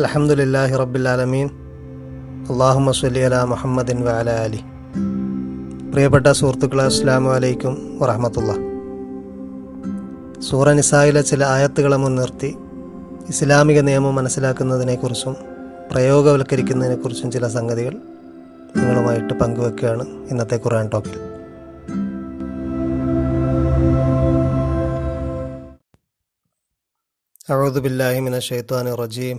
അലഹമുല്ലാഹി റബ്ബിലാലമീൻ അള്ളാഹുമ്മ സ്വല്ലി അല മുഹമ്മദിൻ വഅല അലി പ്രിയപ്പെട്ട സുഹൃത്തുക്കളെ അസ്സാം വലൈക്കും വറഹമത്തുള്ള സൂറ നിസായിലെ ചില ആയത്തുകളെ മുൻനിർത്തി ഇസ്ലാമിക നിയമം മനസ്സിലാക്കുന്നതിനെക്കുറിച്ചും പ്രയോഗവൽക്കരിക്കുന്നതിനെക്കുറിച്ചും ചില സംഗതികൾ നിങ്ങളുമായിട്ട് പങ്കുവെക്കുകയാണ് ഇന്നത്തെ ഖുർആൻ ടോക്കിൽ أعوذ بالله من الشيطان الرجيم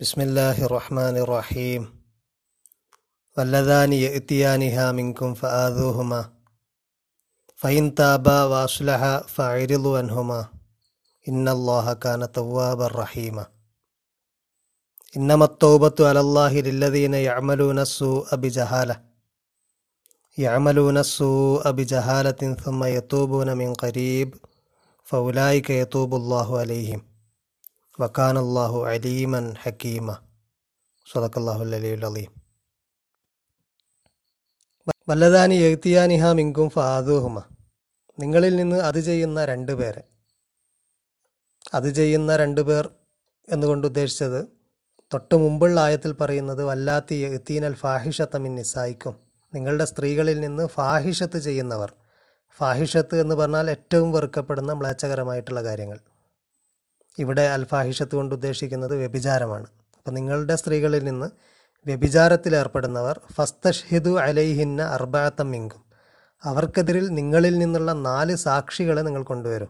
بسم الله الرحمن الرحيم. واللذان يأتيانها منكم فآذوهما. فإن تابا وأصلحا فأعرضوا عنهما. إن الله كان توابا رحيما. إنما التوبة على الله للذين يعملون السوء بجهالة. يعملون السوء بجهالة ثم يتوبون من قريب فأولئك يتوب الله عليهم. വക്കാൻ അള്ളാഹു അലീമൻ ഹക്കീമ. സദക്കല്ലാഹു അലീൽ വല്ലതാനി എഴുത്തിയാനിഹ മിങ്കും ഫാദൂഹുമ. നിങ്ങളിൽ നിന്ന് അത് ചെയ്യുന്ന രണ്ട് പേരെ അത് ചെയ്യുന്ന രണ്ട് പേർ എന്നുകൊണ്ട് ഉദ്ദേശിച്ചത് തൊട്ട് മുമ്പുള്ള ആയത്തിൽ പറയുന്നത് വല്ലാത്തി എഴുത്തീനൽ ഫാഹിഷത്തമിൻ നിസ്സായിക്കും നിങ്ങളുടെ സ്ത്രീകളിൽ നിന്ന് ഫാഹിഷത്ത് ചെയ്യുന്നവർ. ഫാഹിഷത്ത് എന്ന് പറഞ്ഞാൽ ഏറ്റവും വെറുക്കപ്പെടുന്ന മ്ലേച്ഛകരമായിട്ടുള്ള കാര്യങ്ങൾ. ഇവിടെ അൽഫാഹിഷത്ത് കൊണ്ട് ഉദ്ദേശിക്കുന്നത് വ്യഭിചാരമാണ്. അപ്പം നിങ്ങളുടെ സ്ത്രീകളിൽ നിന്ന് വ്യഭിചാരത്തിൽ ഏർപ്പെടുന്നവർ ഫസ്തഷ്ഹിദു അലൈഹിന്ന അർബാത്തം മിങ്കും. അവർക്കെതിരിൽ നിങ്ങളിൽ നിന്നുള്ള നാല് സാക്ഷികളെ നിങ്ങൾ കൊണ്ടുവരും.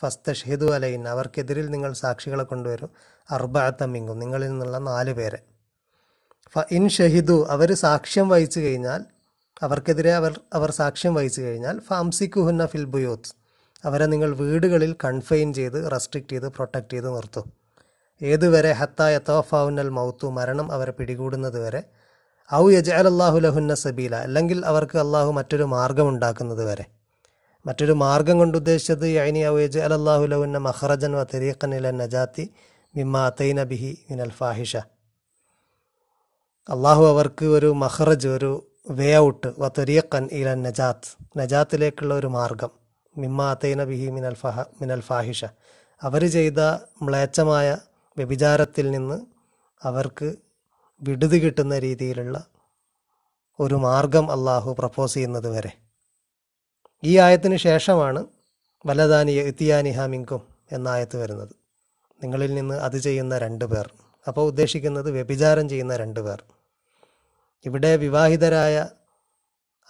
ഫസ്തഷ്ഹിദു അലൈൻ അവർക്കെതിരിൽ നിങ്ങൾ സാക്ഷികളെ കൊണ്ടുവരും. അർബാത്തം മിങ്കും നിങ്ങളിൽ നിന്നുള്ള നാല് പേരെ. ഫ ഇൻ ഷഹിദു അവർ സാക്ഷ്യം വഹിച്ചു കഴിഞ്ഞാൽ അവർക്കെതിരെ അവർ അവർ സാക്ഷ്യം വഹിച്ചു കഴിഞ്ഞാൽ ഫാംസിക്കുഹുന്ന ഫിൽ അവരെ നിങ്ങൾ വീടുകളിൽ കൺഫൈൻ ചെയ്ത് റെസ്ട്രിക്റ്റ് ചെയ്ത് പ്രൊട്ടക്റ്റ് ചെയ്ത് നിർത്തും. ഏതുവരെ ഹത്തായ തോഫാവുന്നൽ മൗത്തു മരണം അവരെ പിടികൂടുന്നത് വരെ ഔ അള്ളാഹു ലഹുന്ന സബീല അല്ലെങ്കിൽ അവർക്ക് അള്ളാഹു മറ്റൊരു മാർഗം ഉണ്ടാക്കുന്നത് വരെ. മറ്റൊരു മാർഗം കൊണ്ട് ഉദ്ദേശിച്ചത് യൈനി ഔ യജാൽ അള്ളാഹു ലഹുന്ന മഹ്റജൻ വ തെരീഖൻ ഇല നജാത്തി മിമ്മ അത്തൈന ബിഹി മിനൽ ഫാഹിഷ. അള്ളാഹു അവർക്ക് ഒരു മഹ്റജ് ഒരു വേ ഔട്ട് വ തെരീഖൻ ഇല നജാത്ത് നജാത്തിലേക്കുള്ള ഒരു മാർഗം. മിമ്മ അത്തൈന ബിഹി മിനൽ ഫഹ മിനൽ ഫാഹിഷ. അവർ ചെയ്ത മ്ലേച്ഛമായ വ്യഭിചാരത്തിൽ നിന്ന് അവർക്ക് വിടുതി കിട്ടുന്ന രീതിയിലുള്ള ഒരു മാർഗം അള്ളാഹു പ്രപ്പോസ് ചെയ്യുന്നത് വരെ. ഈ ആയത്തിന് ശേഷമാണ് വലദാനി എത്തിയാനിഹ മിങ്കും എന്ന ആയത്ത് വരുന്നത്. നിങ്ങളിൽ നിന്ന് അത് ചെയ്യുന്ന രണ്ട് പേർ. അപ്പോൾ ഉദ്ദേശിക്കുന്നത് വ്യഭിചാരം ചെയ്യുന്ന രണ്ട് പേർ. ഇവിടെ വിവാഹിതരായ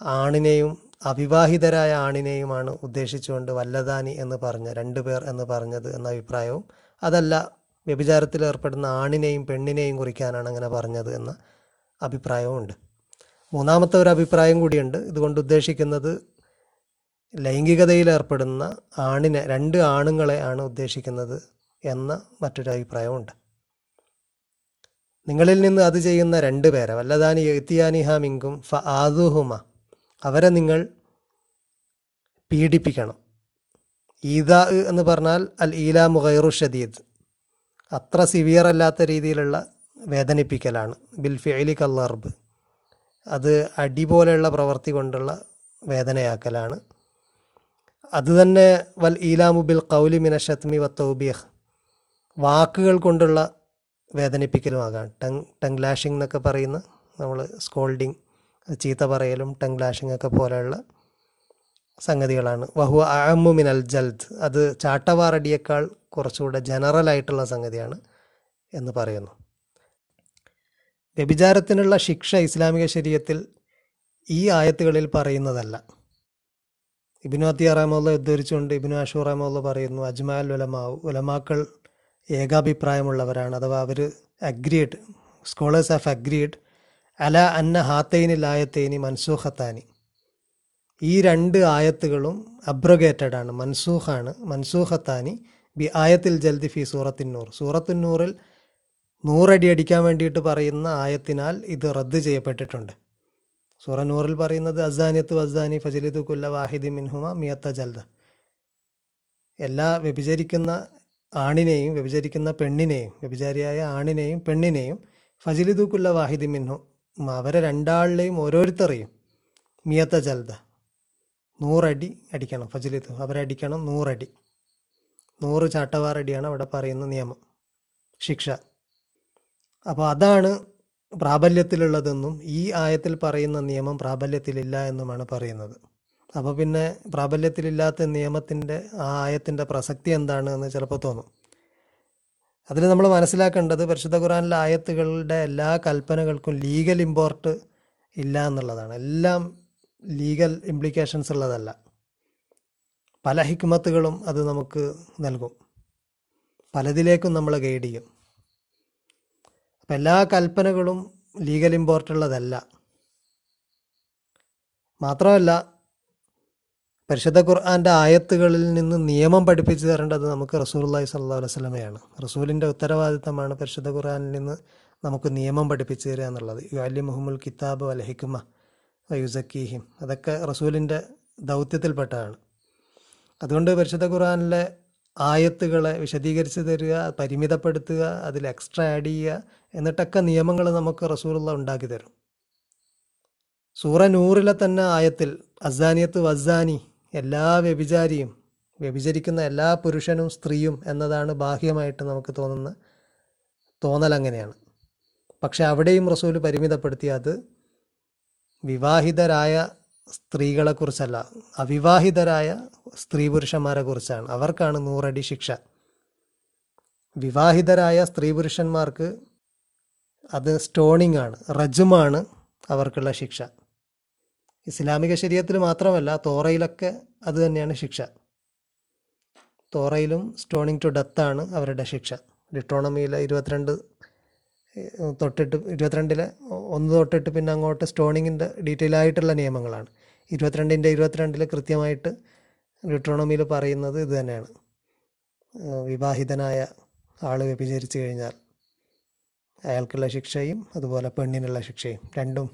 ആണിനെയും അവിവാഹിതരായ ആണിനെയുമാണ് ഉദ്ദേശിച്ചുകൊണ്ട് വല്ലദാനി എന്ന് പറഞ്ഞ രണ്ടു പേർ എന്ന് പറഞ്ഞത് എന്ന അഭിപ്രായവും അതല്ല വ്യഭിചാരത്തിൽ ഏർപ്പെടുന്ന ആണിനെയും പെണ്ണിനെയും കുറിക്കാനാണ് അങ്ങനെ പറഞ്ഞത് എന്ന അഭിപ്രായവും ഉണ്ട്. മൂന്നാമത്തെ ഒരു അഭിപ്രായം കൂടിയുണ്ട്. ഇതുകൊണ്ട് ഉദ്ദേശിക്കുന്നത് ലൈംഗികതയിൽ ഏർപ്പെടുന്ന ആണിനെ രണ്ട് ആണുങ്ങളെ ആണ് ഉദ്ദേശിക്കുന്നത് എന്ന മറ്റൊരു അഭിപ്രായമുണ്ട് നിങ്ങളിൽ നിന്ന് അത് ചെയ്യുന്ന രണ്ട് പേരെ വല്ലതാനി എത്തിയാനിഹ മിങ്കും ഫ ആദുഹുമ അവരെ നിങ്ങൾ പീഡിപ്പിക്കണം. ഈദ എന്ന് പറഞ്ഞാൽ അൽ ഈല മുഖൈറു ഷദീദ്. അത്ര സിവിയർ അല്ലാത്ത രീതിയിലുള്ള വേദനിപ്പിക്കലാണ്. ബിൽ ഫിഅലി കല്ലർബ് അത് അടി പോലെയുള്ള പ്രവൃത്തി കൊണ്ടുള്ള വേദനയാക്കലാണ്. അതുതന്നെ വൽ ഈലാമു ബിൽ കൗലി മിന ഷത്മി വ വാക്കുകൾ കൊണ്ടുള്ള വേദനിപ്പിക്കലുമാകാം. ടങ് ടങ് ലാഷിംഗ് എന്നൊക്കെ പറയുന്ന നമ്മൾ സ്കോൾഡിങ് ചീത്ത പറയലും ടങ് ഒക്കെ പോലെയുള്ള സംഗതികളാണ്. വഹു അഹമ്മു മിനൽ ജൽദ്. അത് ചാട്ടവാറടിയേക്കാൾ കുറച്ചുകൂടെ ജനറൽ ആയിട്ടുള്ള സംഗതിയാണ് എന്ന് പറയുന്നു. വ്യഭിചാരത്തിനുള്ള ശിക്ഷ ഇസ്ലാമിക ശരീരത്തിൽ ഈ ആയത്തുകളിൽ പറയുന്നതല്ല. ഇബിനു അത്തി അറാമുള്ള ഉദ്ധരിച്ചുകൊണ്ട് ഇബിനു അഷൂർ അറാമുള്ള പറയുന്നു അജ്മാൽ ഉലമാവ് ഉലമാക്കൾ ഏകാഭിപ്രായമുള്ളവരാണ്. അഥവാ അവർ അഗ്രീഡ് സ്കോളേഴ്സ് ഹാവ് അഗ്രീഡ് അല അന്ന ഹാത്തൈനിൽ ആയത്തേനി മൻസൂഖത്താനി. ഈ രണ്ട് ആയത്തുകളും അബ്രഗേറ്റഡ് ആണ് മൻസൂഖാണ് മൻസൂഖത്താനി ബി ആയത്തിൽ ജൽദി ഫി സൂറത്തിന്നൂർ. സൂറത്തിന്നൂറിൽ നൂറടി അടിക്കാൻ വേണ്ടിയിട്ട് പറയുന്ന ആയത്തിനാൽ ഇത് റദ്ദ് ചെയ്യപ്പെട്ടിട്ടുണ്ട്. സൂറ നൂറിൽ പറയുന്നത് അസാനിയത്ത് വസാനി ഫജലിതു കുല്ല വാഹിദി മിൻഹുമ മിയത്ത ജൽദ. എല്ലാ വ്യഭിചരിക്കുന്ന ആണിനെയും വ്യഭിചരിക്കുന്ന പെണ്ണിനെയും വ്യഭിചാരിയായ ആണിനെയും പെണ്ണിനെയും ഫജിലിദു കുല്ല വാഹിദി മിൻഹു അവരെ രണ്ടാളിലെയും ഓരോരുത്തരെയും മിയത്ത ജൽദ. നൂറടി അടിക്കണം ഫജിലിത്ത്. അവരെ അടിക്കണം നൂറടി. നൂറ് ചാട്ടവാറടിയാണ് അവിടെ പറയുന്ന നിയമം ശിക്ഷ. അപ്പോൾ അതാണ് പ്രാബല്യത്തിലുള്ളതെന്നും ഈ ആയത്തിൽ പറയുന്ന നിയമം പ്രാബല്യത്തിലില്ല എന്നുമാണ് പറയുന്നത്. അപ്പോൾ പിന്നെ പ്രാബല്യത്തിലില്ലാത്ത നിയമത്തിന്റെ ആ ആയത്തിന്റെ പ്രസക്തി എന്താണ് എന്ന് ചിലപ്പോൾ തോന്നും. അതിൽ നമ്മൾ മനസ്സിലാക്കേണ്ടത് പരിശുദ്ധ ഖുറാനിലെ ആയത്തുകളുടെ എല്ലാ കൽപ്പനകൾക്കും ലീഗൽ ഇമ്പോർട്ട് ഇല്ല എന്നുള്ളതാണ്. എല്ലാം ലീഗൽ ഇംപ്ലിക്കേഷൻസ് ഉള്ളതല്ല. പല ഹിക്മത്തുകളും അത് നമുക്ക് നൽകും. പലതിലേക്കും നമ്മൾ ഗൈഡ് ചെയ്യും. അപ്പം എല്ലാ കൽപ്പനകളും ലീഗൽ ഇമ്പോർട്ട് ഉള്ളതല്ല. മാത്രമല്ല പരിശുദ്ധ ഖുർആാന്റെ ആയത്തുകളിൽ നിന്ന് നിയമം പഠിപ്പിച്ചു തരേണ്ടത് നമുക്ക് റസൂലുള്ളാഹി സ്വല്ലല്ലാഹു അലൈഹി വസല്ലമയാണ്. റസൂലിന്റെ ഉത്തരവാദിത്തമാണ് പരിശുദ്ധ ഖുർആാനിൽ നിന്ന് നമുക്ക് നിയമം പഠിപ്പിച്ചു തരിക എന്നുള്ളത്. യു അലി മുഹമ്മുൽ കിതാബ് അലഹിക്കുമ വയുസക്കീഹിം അതൊക്കെ റസൂലിന്റെ ദൗത്യത്തിൽപ്പെട്ടതാണ്. അതുകൊണ്ട് പരിശുദ്ധ ഖുർആാനിലെ ആയത്തുകളെ വിശദീകരിച്ച് തരിക പരിമിതപ്പെടുത്തുക അതിൽ എക്സ്ട്രാ ആഡ് ചെയ്യുക എന്നിട്ടൊക്കെ നിയമങ്ങൾ നമുക്ക് റസൂലുള്ള ഉണ്ടാക്കി തരും. സൂറ നൂറിലെ തന്നെ ആയത്തിൽ അസാനിയത്ത് വസാനി എല്ലാ വ്യഭിചാരിയും വ്യഭിചരിക്കുന്ന എല്ലാ പുരുഷനും സ്ത്രീയും എന്നതാണ് ബാഹ്യമായിട്ട് നമുക്ക് തോന്നുന്ന തോന്നൽ അങ്ങനെയാണ്. പക്ഷെ അവിടെയും റസൂൽ പരിമിതപ്പെടുത്തി അത് വിവാഹിതരായ സ്ത്രീകളെക്കുറിച്ചല്ല അവിവാഹിതരായ സ്ത്രീ പുരുഷന്മാരെ കുറിച്ചാണ്. അവർക്കാണ് നൂറടി ശിക്ഷ. വിവാഹിതരായ സ്ത്രീ പുരുഷന്മാർക്ക് അത് സ്റ്റോണിംഗ് ആണ് റജുമാണ് അവർക്കുള്ള ശിക്ഷ. ഇസ്ലാമിക ശരീരത്തിൽ മാത്രമല്ല തോറയിലൊക്കെ അത് തന്നെയാണ് ശിക്ഷ. തോറയിലും സ്റ്റോണിങ് ടു ഡെത്താണ് അവരുടെ ശിക്ഷ. ഡിട്ടോണമിയിലെ ഇരുപത്തിരണ്ട് തൊട്ടിട്ട് ഇരുപത്തിരണ്ടിലെ ഒന്ന് തൊട്ടിട്ട് പിന്നെ അങ്ങോട്ട് സ്റ്റോണിങ്ങിന്റെ ഡീറ്റെയിൽ ആയിട്ടുള്ള നിയമങ്ങളാണ്. ഇരുപത്തിരണ്ടിന്റെ ഇരുപത്തിരണ്ടിൽ കൃത്യമായിട്ട് ഡിട്രോണമിയിൽ പറയുന്നത് ഇത് തന്നെയാണ്. വിവാഹിതനായ ആൾ വ്യഭിചരിച്ചു കഴിഞ്ഞാൽ അയാൾക്കുള്ള ശിക്ഷയും അതുപോലെ പെണ്ണിനുള്ള ശിക്ഷയും രണ്ടും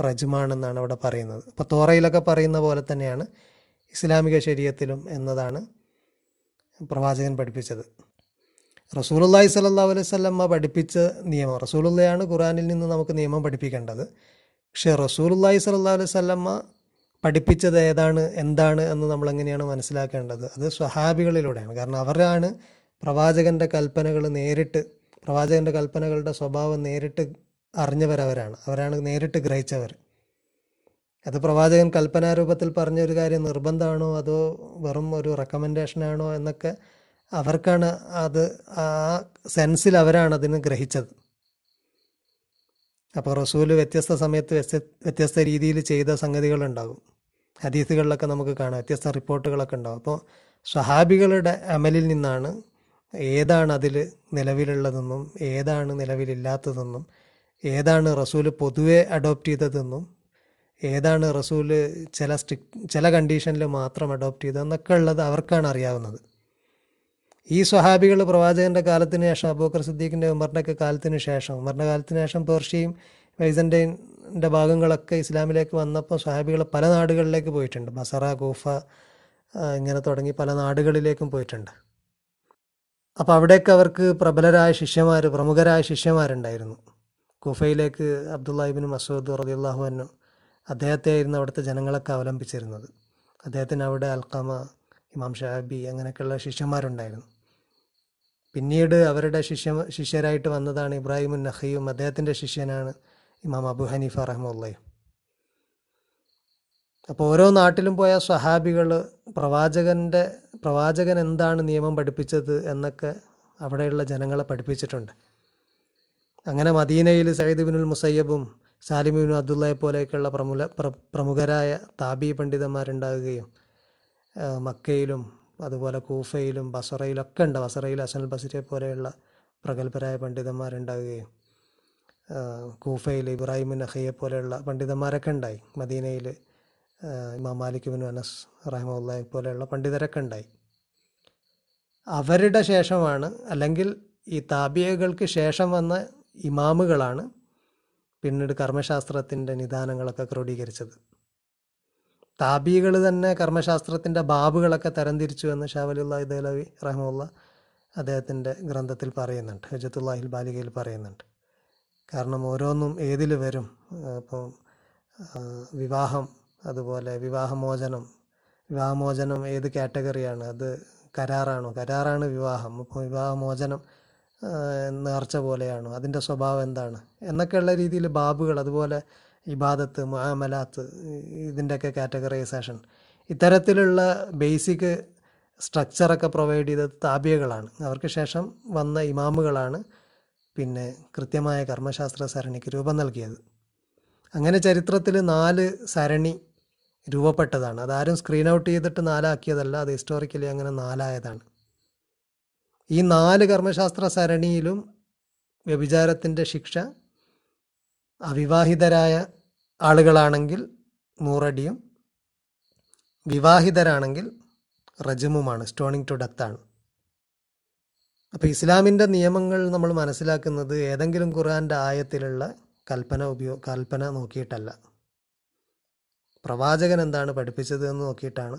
റജുമാണെന്നാണ് അവിടെ പറയുന്നത്. അപ്പോൾ തോറയിലൊക്കെ പറയുന്ന പോലെ തന്നെയാണ് ഇസ്ലാമിക ശരീരത്തിലും എന്നതാണ് പ്രവാചകൻ പഠിപ്പിച്ചത്. റസൂലുള്ളാഹി സല്ലാ അലൈഹി പഠിപ്പിച്ച നിയമം റസൂലുള്ളയാണ് ഖുറാനിൽ നിന്ന് നമുക്ക് നിയമം പഠിപ്പിക്കേണ്ടത്. പക്ഷേ റസൂലുള്ളാഹി സല്ലാ അലൈഹി സ്വല്ലമ്മ പഠിപ്പിച്ചത് ഏതാണ് എന്താണ് എന്ന് നമ്മൾ എങ്ങനെയാണ് മനസ്സിലാക്കേണ്ടത്? അത് സ്വഹാബികളിലൂടെയാണ്. കാരണം അവരാണ് പ്രവാചകന്റെ കൽപ്പനകൾ നേരിട്ട് പ്രവാചകന്റെ കൽപ്പനകളുടെ സ്വഭാവം നേരിട്ട് അറിഞ്ഞവരവരാണ്. അവരാണ് നേരിട്ട് ഗ്രഹിച്ചവർ. അത് പ്രവാചകൻ കൽപ്പനാരൂപത്തിൽ പറഞ്ഞൊരു കാര്യം നിർബന്ധമാണോ? അതോ വെറും ഒരു റെക്കമെൻഡേഷനാണോ എന്നൊക്കെ അവർക്കാണ് അത് ആ സെൻസിൽ അവരാണ് അതിന് ഗ്രഹിച്ചത്. അപ്പോൾ റസൂൽ വ്യത്യസ്ത സമയത്ത് വ്യത്യ വ്യത്യസ്ത രീതിയിൽ ചെയ്ത സംഗതികളുണ്ടാകും. ഹദീസുകളിലൊക്കെ നമുക്ക് കാണാം. വ്യത്യസ്ത റിപ്പോർട്ടുകളൊക്കെ ഉണ്ടാകും. അപ്പോൾ സഹാബികളുടെ അമലിൽ നിന്നാണ് ഏതാണ് അതിൽ നിലവിലുള്ളതെന്നും ഏതാണ് നിലവിലില്ലാത്തതെന്നും ഏതാണ് റസൂൽ പൊതുവെ അഡോപ്റ്റ് ചെയ്തതെന്നും ഏതാണ് റസൂൽ ചില സ്ട്രിക് ചില കണ്ടീഷനിൽ മാത്രം അഡോപ്റ്റ് ചെയ്തതെന്നൊക്കെ ഉള്ളത് അവർക്കാണ് അറിയാവുന്നത്. ഈ സ്വഹാബികൾ പ്രവാചകന്റെ കാലത്തിന് ശേഷം അബൂക്കർ സിദ്ദീഖിന്റെ ഉമറിന്റെ ഒക്കെ കാലത്തിന് ശേഷം ഉമറിന്റെ കാലത്തിന് ശേഷം പേർഷ്യയും വൈസന്റൈന്റെ ഭാഗങ്ങളൊക്കെ ഇസ്ലാമിലേക്ക് വന്നപ്പോൾ സ്വഹാബികൾ പല നാടുകളിലേക്ക് പോയിട്ടുണ്ട്. ബസറ ഗൂഫ ഇങ്ങനെ തുടങ്ങി പല നാടുകളിലേക്കും പോയിട്ടുണ്ട്. അപ്പോൾ അവിടെയൊക്കെ അവർക്ക് പ്രബലരായ ശിഷ്യന്മാർ പ്രമുഖരായ ശിഷ്യന്മാരുണ്ടായിരുന്നു. കൂഫയിലേക്ക് അബ്ദുല്ലാഹിബിൻ മസൂദ് റദിയുള്ളാഹു അദ്ദേഹത്തെ ആയിരുന്നു അവിടുത്തെ ജനങ്ങളൊക്കെ അവലംബിച്ചിരുന്നത്. അദ്ദേഹത്തിന് അവിടെ അൽക്കമ ഇമാം ഷാബി അങ്ങനെയൊക്കെയുള്ള ശിഷ്യന്മാരുണ്ടായിരുന്നു. പിന്നീട് അവരുടെ ശിഷ്യ ശിഷ്യരായിട്ട് വന്നതാണ് ഇബ്രാഹിമുൻ നഹിയും അദ്ദേഹത്തിന്റെ ശിഷ്യനാണ് ഇമാം അബു ഹനീഫ റഹ്മുള്ളയും അപ്പോൾ ഓരോ നാട്ടിലും പോയ സഹാബികൾ പ്രവാചകന്റെ പ്രവാചകൻ എന്താണ് നിയമം പഠിപ്പിച്ചത് എന്നൊക്കെ അവിടെയുള്ള ജനങ്ങളെ പഠിപ്പിച്ചിട്ടുണ്ട്. അങ്ങനെ മദീനയിൽ സയ്യിദ് ബിനുൽ മുസയ്യബും സാലിമിബിനു അബ്ദുള്ളയെ പോലെയൊക്കെയുള്ള പ്രമുഖ പ്രമുഖരായ താബി പണ്ഡിതന്മാരുണ്ടാകുകയും മക്കയിലും അതുപോലെ കൂഫയിലും ബസറയിലൊക്കെ ഉണ്ട്. ബസറയിൽ അസനൽ ബസരിയെ പോലെയുള്ള പ്രഗത്ഭരായ പണ്ഡിതന്മാരുണ്ടാകുകയും കൂഫയിൽ ഇബ്രാഹിം നഖയെ പോലെയുള്ള പണ്ഡിതന്മാരൊക്കെ ഉണ്ടായി. മദീനയിൽ ഇമാം മാലിക് ബിൻ അനസ് റഹ്മുള്ളയെ പോലെയുള്ള പണ്ഡിതരൊക്കെ ഉണ്ടായി. അവരുടെ ശേഷമാണ് അല്ലെങ്കിൽ ഈ താബിയകൾക്ക് ശേഷം വന്ന ഇമാമുകളാണ് പിന്നീട് കർമ്മശാസ്ത്രത്തിന്റെ നിദാനങ്ങളൊക്കെ ക്രോഡീകരിച്ചത്. താബികൾ തന്നെ കർമ്മശാസ്ത്രത്തിന്റെ ബാബുകളൊക്കെ തരംതിരിച്ചു എന്ന് ഷാവലുല്ലാഹി ദലവി റഹ്മുള്ള അദ്ദേഹത്തിന്റെ ഗ്രന്ഥത്തിൽ പറയുന്നുണ്ട്. ഹജത്തുല്ലാഹിൽ ബാലികയിൽ പറയുന്നുണ്ട്. കാരണം ഓരോന്നും ഏതിൽ വരും? ഇപ്പം വിവാഹം അതുപോലെ വിവാഹമോചനം. വിവാഹമോചനം ഏത് കാറ്റഗറിയാണ്? അത് കരാറാണോ? കരാറാണ് വിവാഹം. അപ്പോൾ വിവാഹമോചനം നേർച്ച പോലെയാണോ. അതിന്റെ സ്വഭാവം എന്താണ്? എന്നൊക്കെയുള്ള രീതിയിൽ ബാബുകൾ അതുപോലെ ഇബാദത്ത് മുആമലാത്ത് ഇതിന്റെയൊക്കെ കാറ്റഗറൈസേഷൻ. ഇത്തരത്തിലുള്ള ബേസിക് സ്ട്രക്ചറൊക്കെ പ്രൊവൈഡ് ചെയ്തത് താബിയകളാണ് അവർക്ക് ശേഷം വന്ന ഇമാമുകളാണ് പിന്നെ കൃത്യമായ കർമ്മശാസ്ത്ര സരണിക്ക് രൂപം നൽകിയത്. അങ്ങനെ ചരിത്രത്തിൽ നാല് സരണി രൂപപ്പെട്ടതാണ്. അതാരും സ്ക്രീൻ ഔട്ട് ചെയ്തിട്ട് നാലാക്കിയതല്ല അത് ഹിസ്റ്റോറിക്കലി അങ്ങനെ നാലായതാണ്. ഈ നാല് കർമ്മശാസ്ത്ര സരണിയിലും വ്യഭിചാരത്തിന്റെ ശിക്ഷ അവിവാഹിതരായ ആളുകളാണെങ്കിൽ നൂറടിയും വിവാഹിതരാണെങ്കിൽ റജമുമാണ് സ്റ്റോണിങ് ടു ഡെത്താണ് അപ്പോൾ ഇസ്ലാമിന്റെ നിയമങ്ങൾ നമ്മൾ മനസ്സിലാക്കുന്നത് ഏതെങ്കിലും ഖുർആന്റെ ആയത്തിലുള്ള കൽപ്പന ഉപയോഗ കൽപ്പന നോക്കിയിട്ടല്ല. പ്രവാചകൻ എന്താണ് പഠിപ്പിച്ചത് എന്ന് നോക്കിയിട്ടാണ്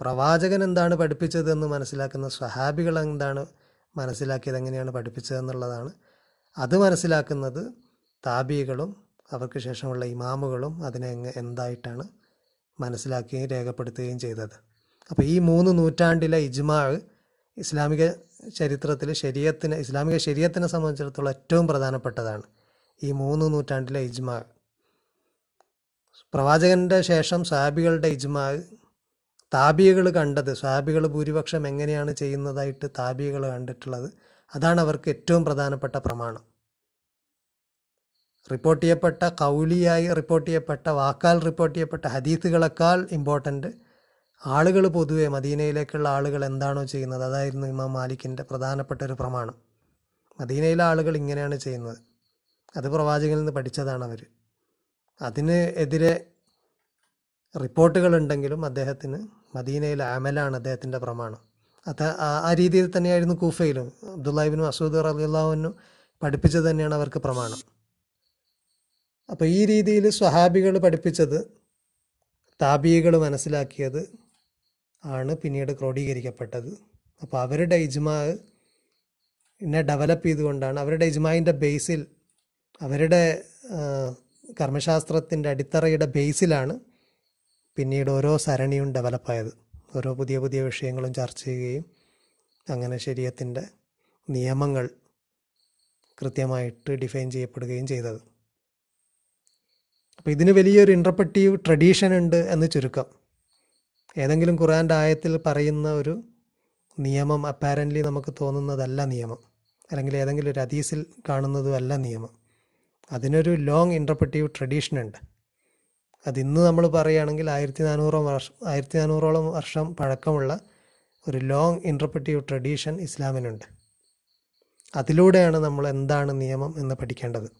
പ്രവാചകൻ എന്താണ് പഠിപ്പിച്ചതെന്ന് മനസ്സിലാക്കുന്ന സ്വഹാബികൾ എന്താണ് മനസ്സിലാക്കിയത് എങ്ങനെയാണ് പഠിപ്പിച്ചത് എന്നുള്ളതാണ് അത് മനസ്സിലാക്കുന്നത് താബികളും അവർക്ക് ശേഷമുള്ള ഇമാമുകളും അതിനെ എന്തായിട്ടാണ് മനസ്സിലാക്കുകയും രേഖപ്പെടുത്തുകയും ചെയ്തത്. അപ്പോൾ ഈ മൂന്ന് നൂറ്റാണ്ടിലെ ഇജ്മാ ഇസ്ലാമിക ചരിത്രത്തിൽ ശരീരത്തിന് ഇസ്ലാമിക ശരീരത്തിനെ സംബന്ധിച്ചിടത്തോളം ഏറ്റവും പ്രധാനപ്പെട്ടതാണ് ഈ മൂന്ന് നൂറ്റാണ്ടിലെ ഇജ്മാ പ്രവാചകന്റെ ശേഷം സാബികളുടെ ഇജ്മാ താബിയകൾ കണ്ടത് സ്വാബികൾ ഭൂരിപക്ഷം എങ്ങനെയാണ് ചെയ്യുന്നതായിട്ട് താബിയകൾ കണ്ടിട്ടുള്ളത് അതാണ് അവർക്ക് ഏറ്റവും പ്രധാനപ്പെട്ട പ്രമാണം. റിപ്പോർട്ട് ചെയ്യപ്പെട്ട കൗലിയായി റിപ്പോർട്ട് ചെയ്യപ്പെട്ട വാക്കാൽ റിപ്പോർട്ട് ചെയ്യപ്പെട്ട ഹദീത്തുകളെക്കാൾ ഇമ്പോർട്ടന്റ് ആളുകൾ പൊതുവെ മദീനയിലേക്കുള്ള ആളുകൾ എന്താണോ ചെയ്യുന്നത് അതായിരുന്നു ഇമാം മാലിക്കിന്റെ പ്രധാനപ്പെട്ട ഒരു പ്രമാണം. മദീനയിലെ ആളുകൾ ഇങ്ങനെയാണ് ചെയ്യുന്നത്. അത് പ്രവാചകനിൽ നിന്ന് പഠിച്ചതാണ് അവർ. അതിന് എതിരെ റിപ്പോർട്ടുകളുണ്ടെങ്കിലും അദ്ദേഹത്തിന് മദീനയിലെ അമലാണ് അദ്ദേഹത്തിന്റെ പ്രമാണം. അത് ആ- രീതിയിൽ തന്നെയായിരുന്നു കൂഫയിലും. അബ്ദുല്ലാഹിബിനും അസൂദ് റലിയുള്ളവനും പഠിപ്പിച്ചത് തന്നെയാണ് അവർക്ക് പ്രമാണം. അപ്പോൾ ഈ രീതിയിൽ സ്വഹാബികൾ പഠിപ്പിച്ചത് താബികൾ മനസ്സിലാക്കിയത് ആണ് പിന്നീട് ക്രോഡീകരിക്കപ്പെട്ടത്. അപ്പോൾ അവരുടെ ഇജ്മാ എന്നെ ഡെവലപ്പ് ചെയ്തുകൊണ്ടാണ് അവരുടെ ഇജ്മായിന്റെ ബേസിൽ അവരുടെ കർമ്മശാസ്ത്രത്തിന്റെ അടിത്തറയുടെ ബേസിലാണ് പിന്നീട് ഓരോ സരണിയും ഡെവലപ്പായത്. ഓരോ പുതിയ പുതിയ വിഷയങ്ങളും ചർച്ച ചെയ്യുകയും അങ്ങനെ ശരീരത്തിന്റെ നിയമങ്ങൾ കൃത്യമായിട്ട് ഡിഫൈൻ ചെയ്യപ്പെടുകയും ചെയ്തത്. അപ്പോൾ ഇതിന് വലിയൊരു ഇൻട്രപ്രറ്റീവ് ട്രഡീഷൻ ഉണ്ട് എന്ന് ചുരുക്കം. ഏതെങ്കിലും ഖുറാന്റെ ആയത്തിൽ പറയുന്ന ഒരു നിയമം അപ്പാരന്റ്ലി നമുക്ക് തോന്നുന്നതല്ല നിയമം. അല്ലെങ്കിൽ ഏതെങ്കിലും ഒരു ഹദീസിൽ കാണുന്നതുമല്ല നിയമം. അതിനൊരു ലോങ് ഇൻട്രപ്രറ്റീവ് ട്രഡീഷൻ ഉണ്ട്. അതിന്ന് നമ്മൾ പറയുകയാണെങ്കിൽ ആയിരത്തി നാനൂറോ വർഷം ആയിരത്തി നാനൂറോളം വർഷം പഴക്കമുള്ള ഒരു ലോങ് ഇന്റർപ്രറ്റീവ് ട്രഡീഷൻ ഇസ്ലാമിനുണ്ട്. അതിലൂടെയാണ് നമ്മൾ എന്താണ് നിയമം എന്ന് പഠിക്കേണ്ടത്.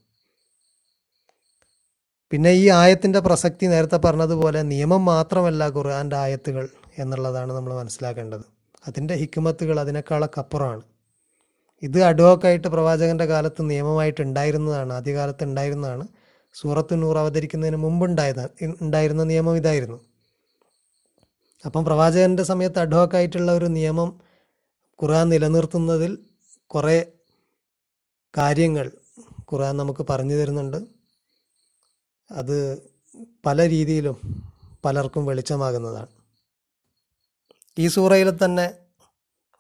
പിന്നെ ഈ ആയത്തിന്റെ പ്രസക്തി നേരത്തെ പറഞ്ഞതുപോലെ നിയമം മാത്രമല്ല ഖുർആന്റെ ആയത്തുകൾ എന്നുള്ളതാണ് നമ്മൾ മനസ്സിലാക്കേണ്ടത്. അതിന്റെ ഹിക്കുമത്തുകൾ അതിനേക്കാളൊക്കെ അപ്പുറമാണ്. ഇത് അഡ്വോക്കായിട്ട് പ്രവാചകന്റെ കാലത്ത് നിയമമായിട്ട് ഉണ്ടായിരുന്നതാണ് ആദ്യകാലത്ത് ഉണ്ടായിരുന്നതാണ്. സൂറത്ത് നൂർ അവതരിക്കുന്നതിന് മുമ്പുണ്ടായത് ഉണ്ടായിരുന്ന നിയമം ഇതായിരുന്നു. അപ്പം പ്രവാചകന്റെ സമയത്ത് അഡ്വോക്കായിട്ടുള്ള ഒരു നിയമം ഖുർആൻ നിലനിർത്തുന്നതിൽ കുറേ കാര്യങ്ങൾ ഖുർആൻ നമുക്ക് പറഞ്ഞു തരുന്നുണ്ട്. അത് പല രീതിയിലും പലർക്കും വെളിച്ചമാകുന്നതാണ്. ഈ സൂറയിൽ തന്നെ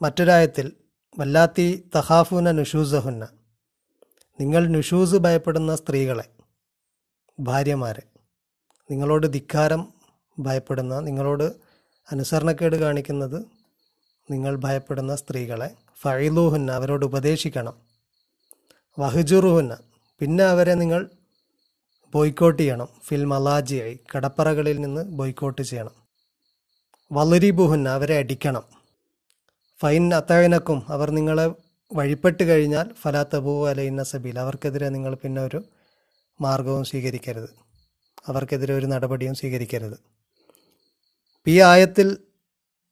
മറ്റൊരായത്തിൽ വല്ലാത്തി തഹാഫുന നുഷൂസഹുന്ന നിങ്ങൾ നുഷൂസ് ഭയപ്പെടുന്ന സ്ത്രീകളെ ഭാര്യമാരെ. നിങ്ങളോട് ധിക്കാരം ഭയപ്പെടുന്ന നിങ്ങളോട് അനുസരണക്കേട് കാണിക്കുന്നത് നിങ്ങൾ ഭയപ്പെടുന്ന സ്ത്രീകളെ ഫഴിലൂഹുന്ന അവരോട് ഉപദേശിക്കണം. വഹജുറുഹുന്ന പിന്നെ അവരെ നിങ്ങൾ ബോയ്ക്കോട്ട് ചെയ്യണം. ഫിൽ മലാജിയായി കടപ്പറകളിൽ നിന്ന് ബോയ്ക്കോട്ട് ചെയ്യണം. വളരിബുഹുന്ന അവരെ അടിക്കണം. ഫൈൻ അത്തഴനക്കും അവർ നിങ്ങളെ വഴിപ്പെട്ട് കഴിഞ്ഞാൽ ഫലാത്തബു അലൈന സബീൽ അവർക്കെതിരെ നിങ്ങൾ പിന്നെ ഒരു മാർഗവും സ്വീകരിക്കരുത്. അവർക്കെതിരെ ഒരു നടപടിയും സ്വീകരിക്കരുത്. ഈ ആയത്തിൽ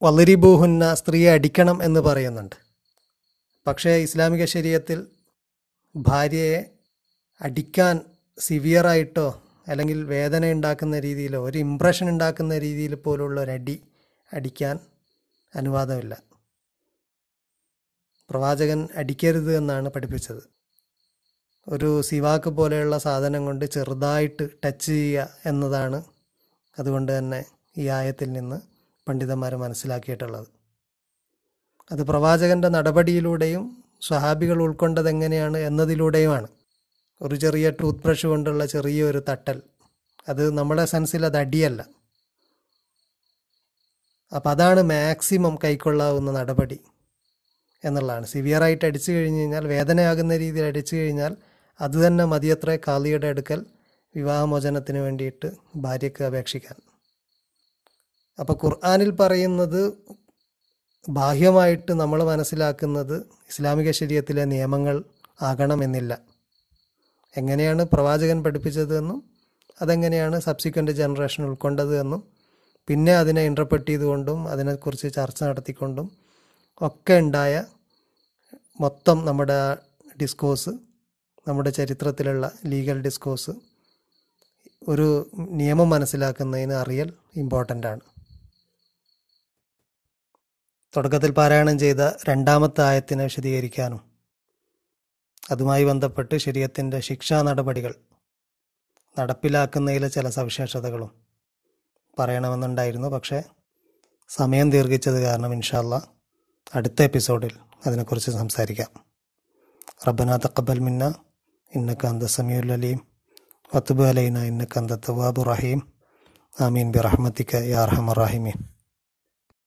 വളരിബൂഹുന്ന സ്ത്രീയെ അടിക്കണം എന്ന് പറയുന്നുണ്ട്. പക്ഷേ ഇസ്ലാമിക ശരീരത്തിൽ ഭാര്യയെ അടിക്കാൻ സിവിയറായിട്ടോ അല്ലെങ്കിൽ വേദന ഉണ്ടാക്കുന്ന രീതിയിലോ ഒരു ഇമ്പ്രഷൻ ഉണ്ടാക്കുന്ന രീതിയിൽ പോലുള്ള അടി അടിക്കാൻ അനുവാദമില്ല. പ്രവാചകൻ അടിക്കരുത് എന്നാണ് പഠിപ്പിച്ചത്. ഒരു സിവാക്ക് പോലെയുള്ള സാധനം കൊണ്ട് ചെറുതായിട്ട് ടച്ച് ചെയ്യുക എന്നതാണ് അതുകൊണ്ട് തന്നെ ഈ ആയത്തിൽ നിന്ന് പണ്ഡിതന്മാർ മനസ്സിലാക്കിയിട്ടുള്ളത്. അത് പ്രവാചകന്റെ നടപടിയിലൂടെയും സ്വഹാബികൾ ഉൾക്കൊണ്ടത് എങ്ങനെയാണ് എന്നതിലൂടെയുമാണ്. ഒരു ചെറിയ ടൂത്ത് ബ്രഷ് കൊണ്ടുള്ള ചെറിയൊരു തട്ടൽ. അത് നമ്മുടെ സെൻസിൽ അത് അടിയല്ല. അപ്പം അതാണ് മാക്സിമം കൈക്കൊള്ളാവുന്ന നടപടി എന്നുള്ളതാണ്. സിവിയറായിട്ട് അടിച്ചു കഴിഞ്ഞ് കഴിഞ്ഞാൽ വേദനയാകുന്ന രീതിയിൽ അടിച്ചു കഴിഞ്ഞാൽ അത് തന്നെ മതിയത്ര കാളിയുടെ അടുക്കൽ വിവാഹമോചനത്തിന് വേണ്ടിയിട്ട് ഭാര്യയ്ക്ക് അപേക്ഷിക്കാൻ. അപ്പോൾ ഖുർആാനിൽ പറയുന്നത് ബാഹ്യമായിട്ട് നമ്മൾ മനസ്സിലാക്കുന്നത് ഇസ്ലാമിക ശരീരത്തിലെ നിയമങ്ങൾ ആകണമെന്നില്ല എങ്ങനെയാണ് പ്രവാചകൻ പഠിപ്പിച്ചതെന്നും അതെങ്ങനെയാണ് സബ്സിക്വന്റ് ജനറേഷൻ ഉൾക്കൊണ്ടത് എന്നും പിന്നെ അതിനെ ഇന്റർപ്രറ്റ് ചെയ്തുകൊണ്ടും അതിനെക്കുറിച്ച് ചർച്ച നടത്തിക്കൊണ്ടും ഒക്കെ ഉണ്ടായ മൊത്തം നമ്മുടെ ഡിസ്കോഴ്സ് നമ്മുടെ ചരിത്രത്തിലുള്ള ലീഗൽ ഡിസ്കോഴ്സ് ഒരു നിയമം മനസ്സിലാക്കുന്നതിന് അറിയൽ ഇമ്പോർട്ടന്റ് ആണ് തുടക്കത്തിൽ പാരായണം ചെയ്ത രണ്ടാമത്തെ ആയത്തിനെ വിശദീകരിക്കാനും അതുമായി ബന്ധപ്പെട്ട് ശരീരത്തിന്റെ ശിക്ഷാ നടപടികൾ നടപ്പിലാക്കുന്നതിലെ ചില സവിശേഷതകളും പറയണമെന്നുണ്ടായിരുന്നു. പക്ഷേ സമയം ദീർഘിച്ചത് കാരണം ഇൻഷാല്ല അടുത്ത എപ്പിസോഡിൽ അതിനെക്കുറിച്ച് സംസാരിക്കാം. റബ്ബന തക്കബൽ മിന്ന അന്ത സമീഉൽ അലീം വത്തുബ് അലൈന ഇന്നക്ക അന്ത തവാബു റഹീം ആമീൻ ബി റഹ്മത്തിക്ക യാ അർഹമർ റഹീമീൻ.